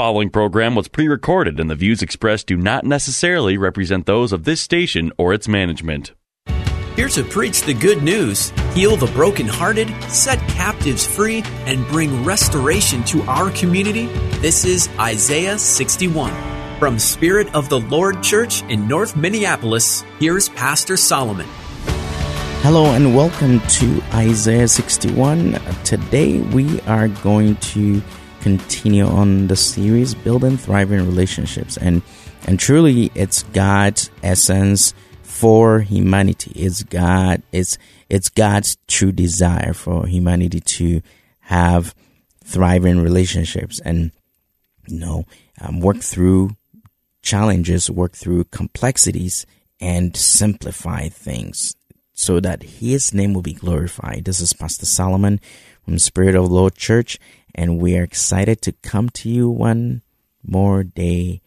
following program was pre recorded, and the views expressed do not necessarily represent those of this station or its management. Here to preach the good news, heal the brokenhearted, set captives free, and bring restoration to our community, this is Isaiah 61. From Spirit of the Lord Church in North Minneapolis, here's Pastor Solomon. Hello and welcome to Isaiah 61. Today we are going to continue on the series building thriving relationships and and truly it's God's essence for humanity. It's God it's it's God's true desire for humanity to have thriving relationships and you know um, work through challenges, work through complexities and simplify things so that his name will be glorified. This is Pastor Solomon from Spirit of the Lord Church and we are excited to come to you one more day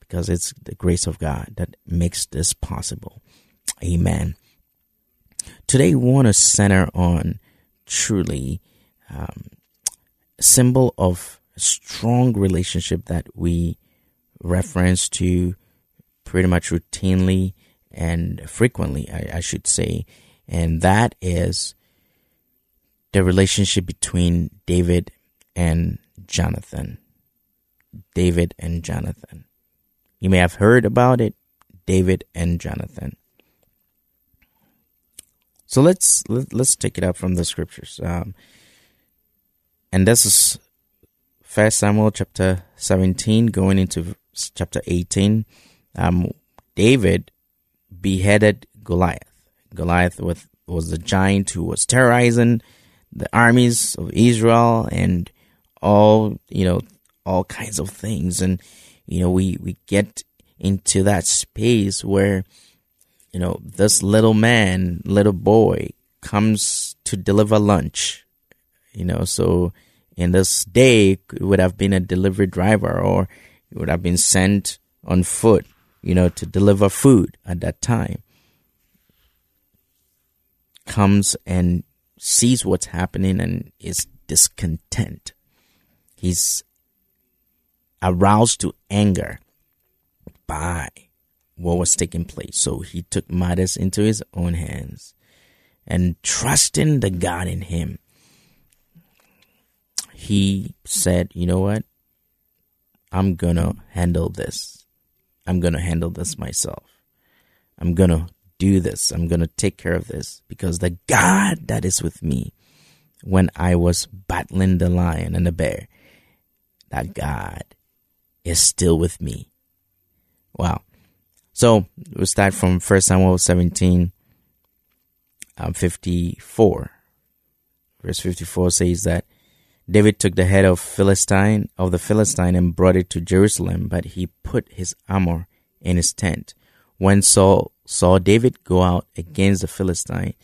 because it's the grace of God that makes this possible. Amen. Today, we want to center on truly um, symbol of a strong relationship that we reference to pretty much routinely and frequently, I, I should say, and that is the relationship between David and Jonathan. David and Jonathan. You may have heard about it, David and Jonathan. So let's let, us take it up from the scriptures. Um, and this is First Samuel chapter 17 going into chapter 18. Um, David beheaded Goliath. Goliath was, was the giant who was terrorizing the armies of Israel and all you know all kinds of things. And you know we we get into that space where you know this little man little boy comes to deliver lunch you know. So in this day would have been a delivery driver or it would have been sent on foot you know to deliver food at that time. Comes and sees what's happening and is discontent he's aroused to anger by what was taking place. So he took matters into his own hands and trusting the God in him. He said, You know what? I'm gonna handle this. I'm gonna handle this myself. I'm gonna do this. I'm gonna take care of this because the God that is with me when I was battling the lion and the bear, that God is still with me. Wow. So we'll start from 1 Samuel 17, um, 54. Verse 54 says that David took the head of Philistine of the Philistine and brought it to Jerusalem, but he put his armor in his tent. When Saul saw David go out against the Philistine,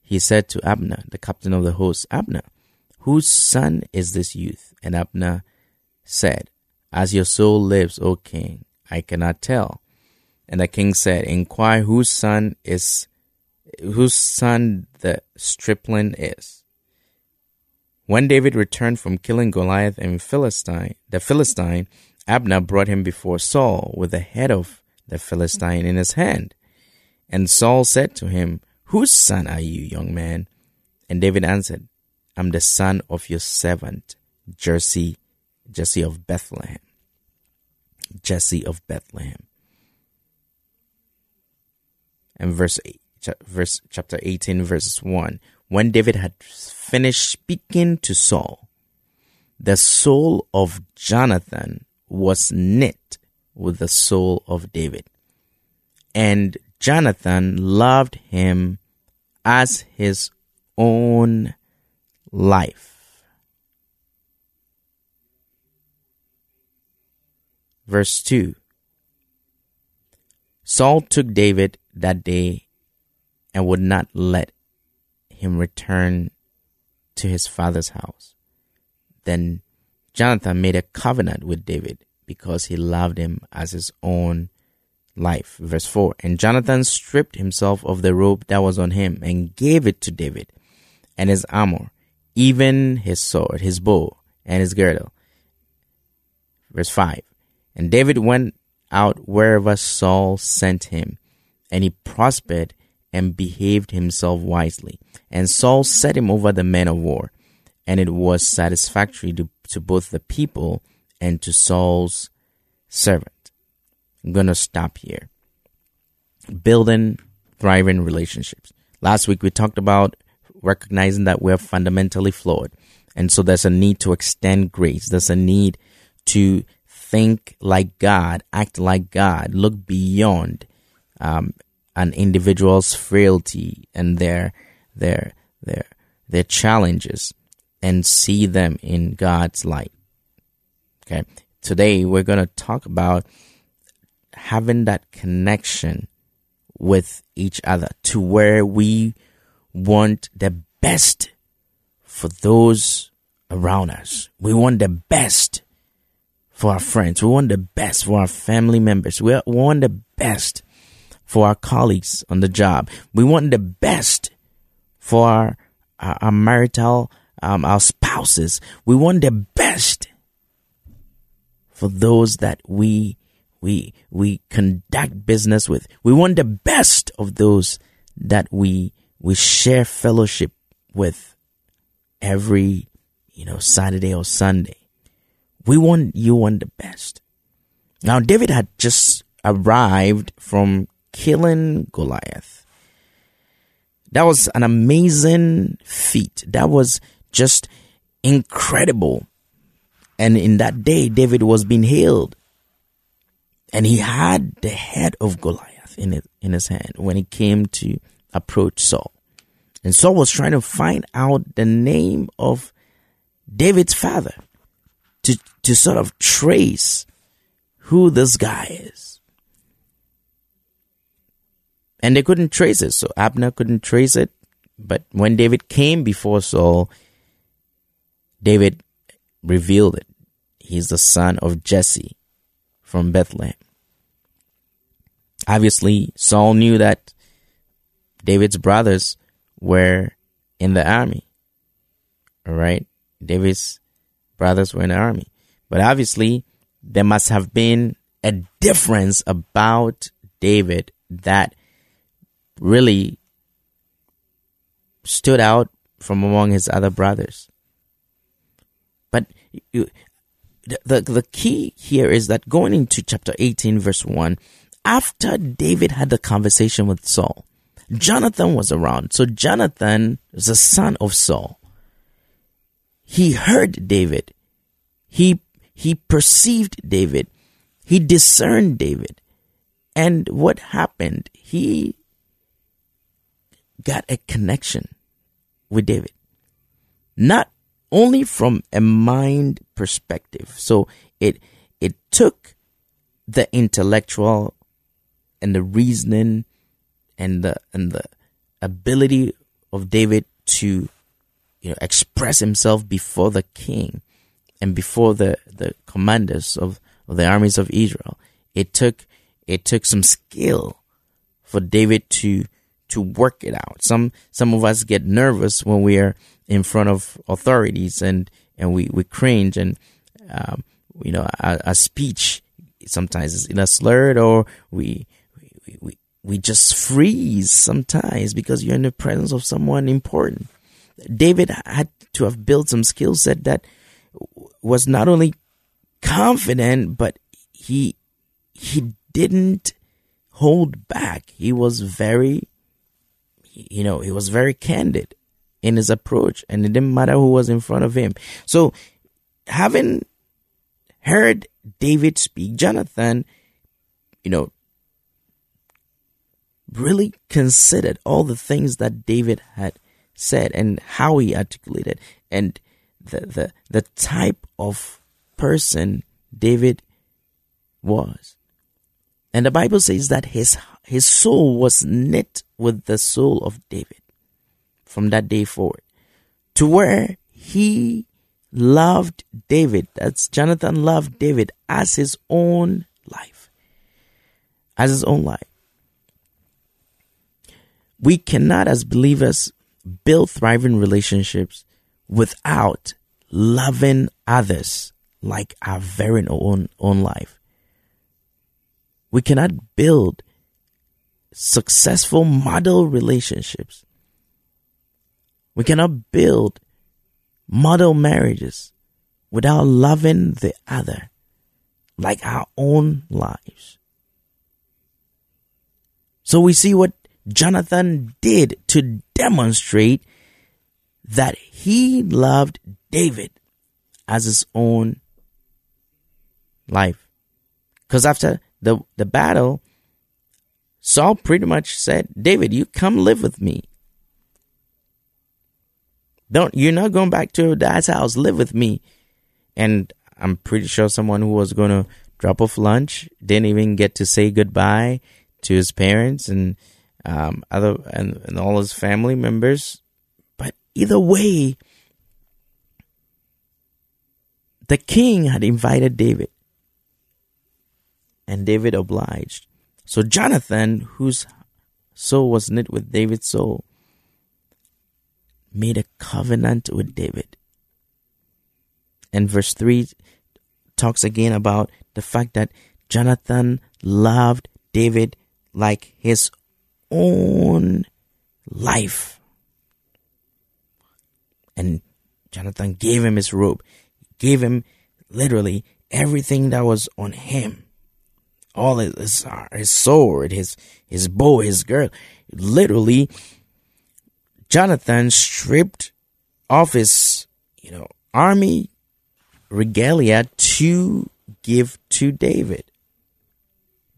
he said to Abner, the captain of the host, Abner, whose son is this youth? And Abner said, As your soul lives, O king, I cannot tell. And the king said, Inquire whose son is whose son the stripling is. When David returned from killing Goliath and Philistine, the Philistine, Abner brought him before Saul with the head of the Philistine in his hand. And Saul said to him, Whose son are you, young man? And David answered, I'm the son of your servant, Jesse Jesse of Bethlehem. Jesse of Bethlehem. And verse eight, verse chapter 18 verse 1 when David had finished speaking to Saul the soul of Jonathan was knit with the soul of David. And Jonathan loved him as his own life. Verse 2 Saul took David that day and would not let him return to his father's house. Then Jonathan made a covenant with David because he loved him as his own life. Verse 4 And Jonathan stripped himself of the robe that was on him and gave it to David and his armor, even his sword, his bow, and his girdle. Verse 5 And David went out wherever Saul sent him, and he prospered and behaved himself wisely. And Saul set him over the men of war, and it was satisfactory to, to both the people and to Saul's servant. I'm going to stop here. Building thriving relationships. Last week we talked about recognizing that we're fundamentally flawed. And so there's a need to extend grace. There's a need to think like God, act like God, look beyond um, an individual's frailty and their their their their challenges and see them in God's light. Okay. Today we're going to talk about having that connection with each other to where we want the best for those around us. We want the best for our friends. We want the best for our family members. We want the best for our colleagues on the job. We want the best for our, our, our marital, um, our spouses. We want the best for those that we we we conduct business with. We want the best of those that we we share fellowship with every you know Saturday or Sunday. We want you want the best. Now, David had just arrived from killing Goliath. That was an amazing feat. That was just incredible. And in that day, David was being healed. And he had the head of Goliath in, it, in his hand when he came to approach Saul. And Saul was trying to find out the name of David's father to, to sort of trace who this guy is. And they couldn't trace it. So Abner couldn't trace it. But when David came before Saul, David revealed it. He's the son of Jesse from Bethlehem. Obviously, Saul knew that David's brothers were in the army. All right. David's brothers were in the army. But obviously, there must have been a difference about David that really stood out from among his other brothers. But you, the, the, the key here is that going into chapter 18, verse 1, after David had the conversation with Saul, Jonathan was around. So Jonathan is the son of Saul. He heard David. He, he perceived David. He discerned David. And what happened? He got a connection with David. Not only from a mind perspective. So it, it took the intellectual and the reasoning and the, and the ability of David to you know, express himself before the king and before the, the commanders of, of the armies of Israel. It took, it took some skill for David to, to work it out. Some, some of us get nervous when we are in front of authorities and, and we, we cringe and, um, you know, our speech sometimes is in a slurred or we, we, we, we just freeze sometimes because you're in the presence of someone important. David had to have built some skill set that was not only confident, but he he didn't hold back. He was very, you know, he was very candid in his approach, and it didn't matter who was in front of him. So, having heard David speak, Jonathan you know, really considered all the things that David had said and how he articulated and the, the, the type of person David was. And the Bible says that his, his soul was knit with the soul of David from that day forward to where he loved David. That's Jonathan loved David as his own life. As his own life. We cannot, as believers, build thriving relationships without loving others like our very own, own life. We cannot build successful model relationships. We cannot build model marriages without loving the other like our own lives. So we see what Jonathan did to demonstrate that he loved David as his own life. Because after the, the battle, Saul pretty much said, David, you come live with me. Don't, you're not going back to your dad's house. Live with me. And I'm pretty sure someone who was going to drop off lunch didn't even get to say goodbye to his parents and um, other and, and all his family members. But either way, the king had invited David, and David obliged. So Jonathan, whose soul was knit with David's soul, made a covenant with David. And verse 3 talks again about the fact that Jonathan loved David like his own life. And Jonathan gave him his robe, gave him literally everything that was on him. All his, his uh, sword, his, his bow, his girl. Literally, Jonathan stripped off his, you know, army regalia to give to David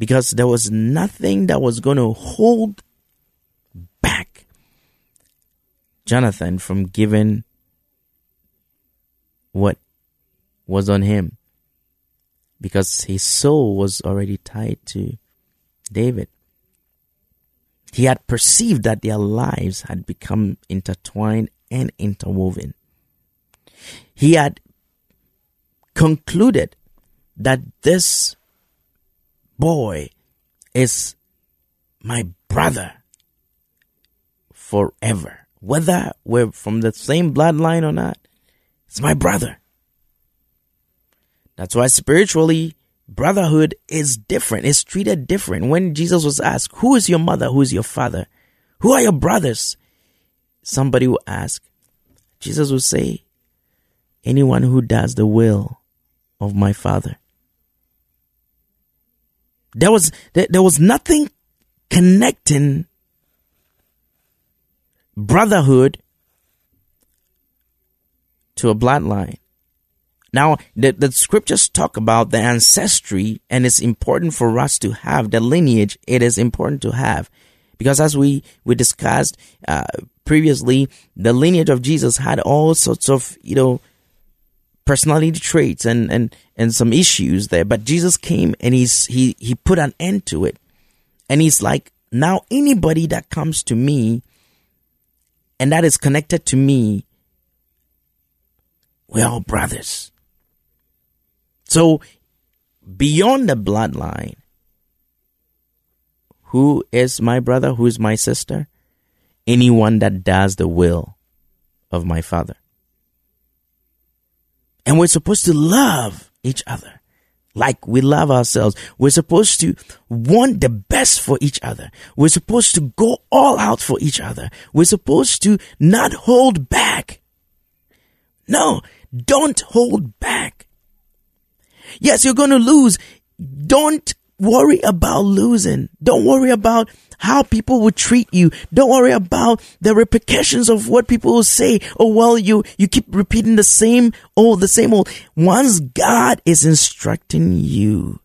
because there was nothing that was going to hold back Jonathan from giving what was on him because his soul was already tied to David. He had perceived that their lives had become intertwined and interwoven. He had concluded that this boy is my brother forever. Whether we're from the same bloodline or not, it's my brother. That's why spiritually, brotherhood is different. It's treated different. When Jesus was asked, Who is your mother? Who is your father? Who are your brothers? Somebody will ask. Jesus will say, Anyone who does the will of my father. There was there, there was nothing connecting brotherhood to a bloodline. Now, the, the scriptures talk about the ancestry, and it's important for us to have the lineage. It is important to have because, as we we discussed uh, previously, the lineage of Jesus had all sorts of you know personality traits and and and some issues there. But Jesus came and he's he he put an end to it. And he's like, now anybody that comes to me and that is connected to me, we're all brothers. So beyond the bloodline, who is my brother? Who is my sister? Anyone that does the will of my father. And we're supposed to love each other like we love ourselves. We're supposed to want the best for each other. We're supposed to go all out for each other. We're supposed to not hold back. No, don't hold back. Yes, you're going to lose. Don't worry about losing. Don't worry about how people will treat you. Don't worry about the repercussions of what people will say. Oh, well, you, you keep repeating the same old, the same old. Once God is instructing you,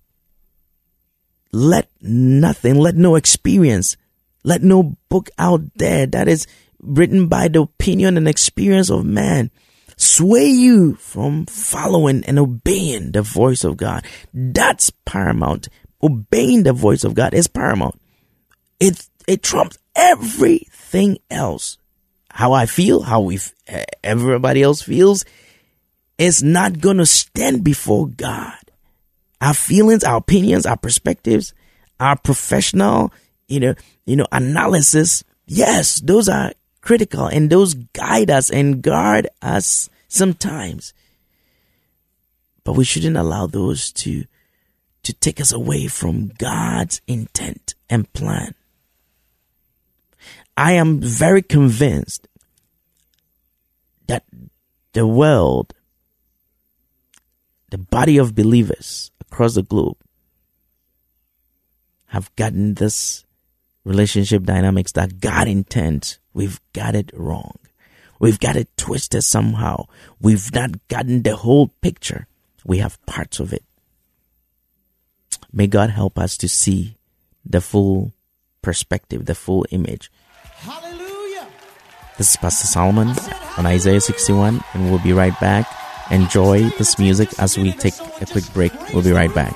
let nothing, let no experience, let no book out there that is written by the opinion and experience of man sway you from following and obeying the voice of God. That's paramount. Obeying the voice of God is paramount. It, it trumps everything else. How I feel, how we, everybody else feels is not going to stand before God. Our feelings, our opinions, our perspectives, our professional, you know, you know, analysis. Yes, those are critical and those guide us and guard us sometimes. But we shouldn't allow those to, to take us away from God's intent and plan. I am very convinced that the world, the body of believers across the globe have gotten this relationship dynamics that God intends We've got it wrong. We've got it twisted somehow. We've not gotten the whole picture. We have parts of it. May God help us to see the full perspective, the full image. Hallelujah. This is Pastor Solomon on Isaiah 61, and we'll be right back. Enjoy this music as we take a quick break. We'll be right back.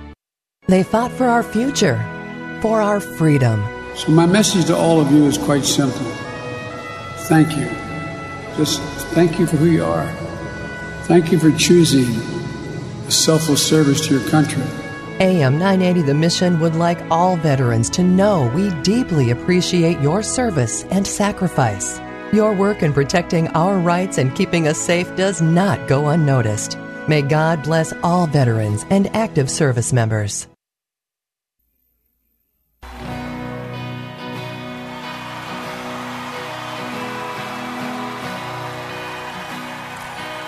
They fought for our future, for our freedom. So, my message to all of you is quite simple thank you. Just thank you for who you are. Thank you for choosing a selfless service to your country. AM 980 The Mission would like all veterans to know we deeply appreciate your service and sacrifice. Your work in protecting our rights and keeping us safe does not go unnoticed. May God bless all veterans and active service members.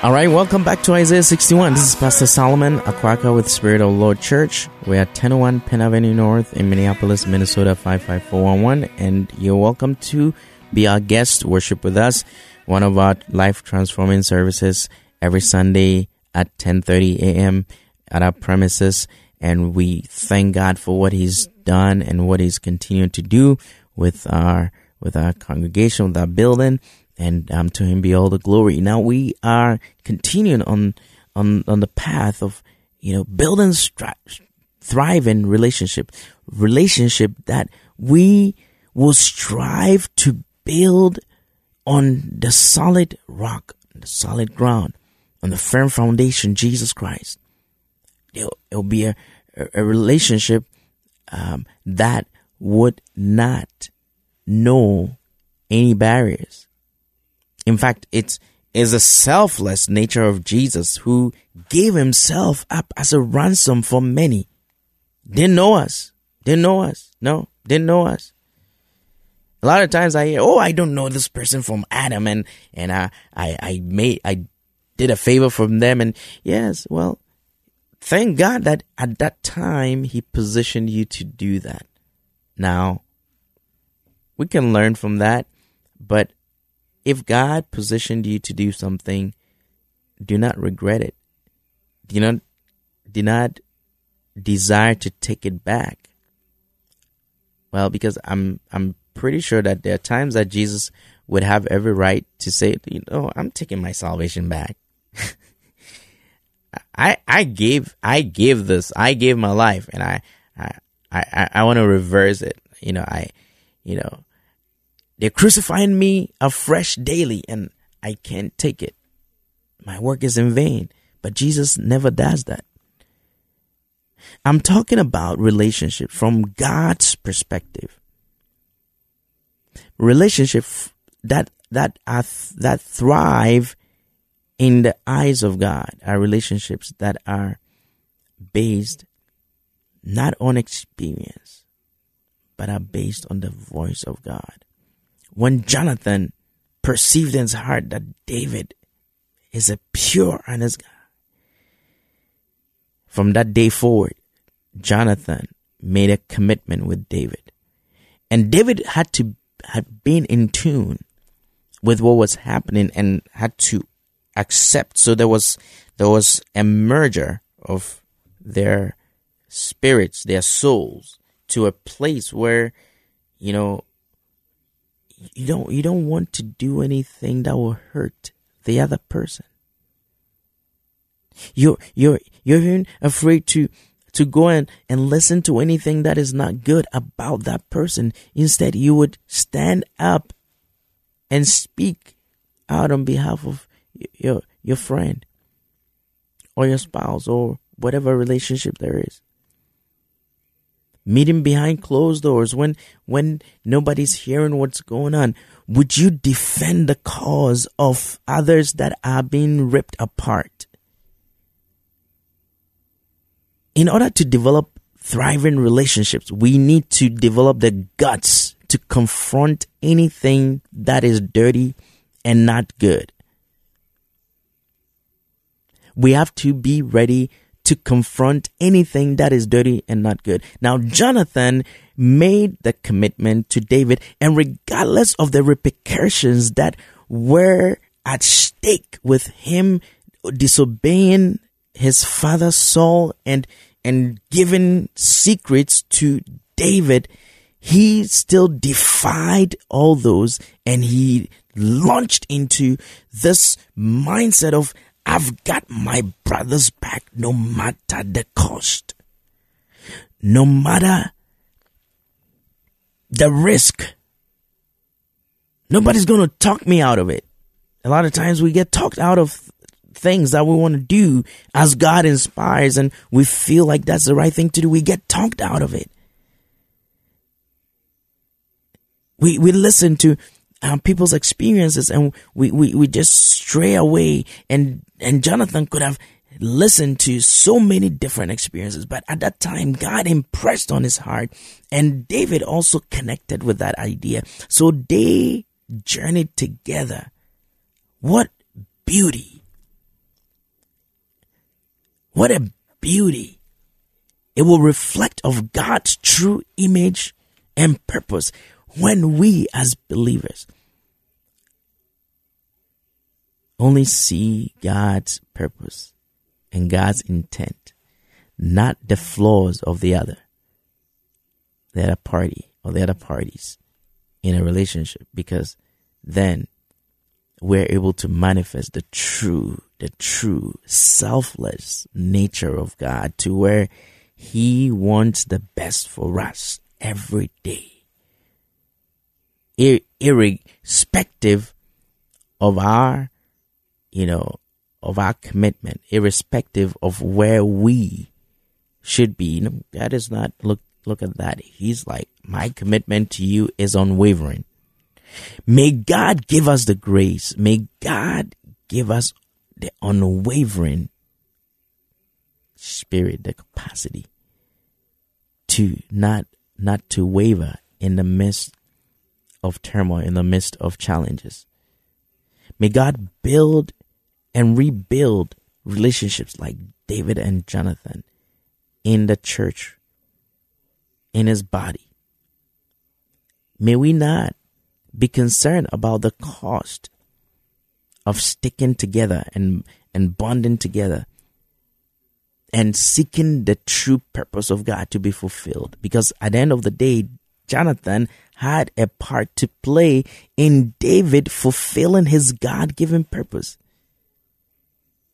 All right, welcome back to Isaiah 61. This is Pastor Solomon Akwaka with Spirit of Lord Church. We're at 1001 Penn Avenue North in Minneapolis, Minnesota 55411, and you're welcome to be our guest, worship with us. One of our life transforming services every Sunday at 10:30 a.m. at our premises, and we thank God for what He's done and what He's continued to do with our with our congregation, with our building and um, to him be all the glory. Now we are continuing on on on the path of you know building stri- thriving relationship, relationship that we will strive to build on the solid rock, the solid ground, on the firm foundation, Jesus Christ. It'll, be a, a relationship um, that would not know any barriers in fact, it is a selfless nature of Jesus who gave himself up as a ransom for many. Didn't know us. Didn't know us. No, didn't know us. A lot of times I hear, oh, I don't know this person from Adam and, and I, I, I made, I did a favor from them. And yes, well, thank God that at that time he positioned you to do that. Now, we can learn from that, but if God positioned you to do something, do not regret it. Do not do not desire to take it back. Well, because I'm I'm pretty sure that there are times that Jesus would have every right to say, you know, I'm taking my salvation back. I I gave I gave this I gave my life and I I I, I want to reverse it. You know I you know they're crucifying me afresh daily and I can't take it. My work is in vain. But Jesus never does that. I'm talking about relationship from God's perspective. Relationship that that are that thrive in the eyes of God are relationships that are based not on experience but are based on the voice of God. When Jonathan perceived in his heart that David is a pure, honest guy, from that day forward, Jonathan made a commitment with David. And David had to had been in tune with what was happening and had to accept. So there was there was a merger of their spirits, their souls, to a place where, you know, you don't you don't want to do anything that will hurt the other person. You're you're you're even afraid to to go and, and listen to anything that is not good about that person. Instead, you would stand up and speak out on behalf of your your friend or your spouse or whatever relationship there is meeting behind closed doors when when nobody's hearing what's going on. Would you defend the cause of others that are being ripped apart? In order to develop thriving relationships we need to develop the guts to confront anything that is dirty and not good. We have to be ready to confront anything that is dirty and not good. Now, Jonathan made the commitment to David, and regardless of the repercussions that were at stake with him disobeying his father Saul and and giving secrets to David, he still defied all those and he launched into this mindset of I've got my brother's back no matter the cost. No matter the risk. Nobody's going to talk me out of it. A lot of times we get talked out of things that we want to do as God inspires and we feel like that's the right thing to do. We get talked out of it. We, we listen to um, people's experiences and we, we, we just stray away and, and Jonathan could have listened to so many different experiences, but at that time, God impressed on his heart and David also connected with that idea. So they journeyed together. What beauty. What a beauty. It will reflect of God's true image and purpose when we as believers only see God's purpose and God's intent, not the flaws of the other, the other party or the other parties in a relationship, because then we're able to manifest the true, the true selfless nature of God to where He wants the best for us every day irrespective of our, you know, of our commitment, irrespective of where we should be. Know, God is not look look at that. He's like, my commitment to you is unwavering. May God give us the grace. May God give us the unwavering spirit, the capacity to not not to waver in the midst of turmoil, in the midst of challenges. May God build and rebuild relationships like David and Jonathan in the church, in his body. May we not be concerned about the cost of sticking together and, and bonding together and seeking the true purpose of God to be fulfilled. Because at the end of the day, Jonathan had a part to play in David fulfilling his God given purpose.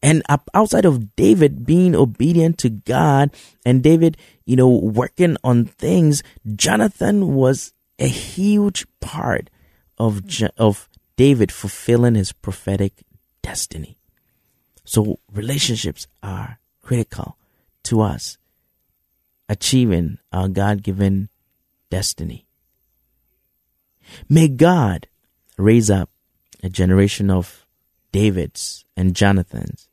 And outside of David being obedient to God and David, you know, working on things, Jonathan was a huge part of, of David fulfilling his prophetic destiny. So relationships are critical to us achieving our God given destiny. May God raise up a generation of Davids and Jonathans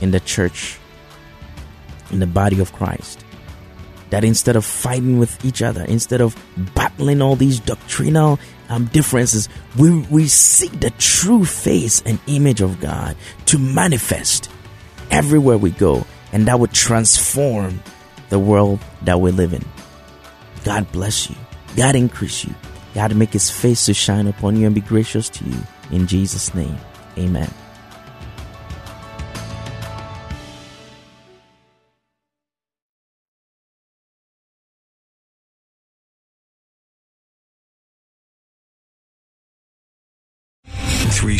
in the church, in the body of Christ. That instead of fighting with each other, instead of battling all these doctrinal um, differences, we, we seek the true face and image of God to manifest everywhere we go, and that would transform the world that we live in. God bless you. God increase you. God make his face to shine upon you and be gracious to you. In Jesus' name, amen.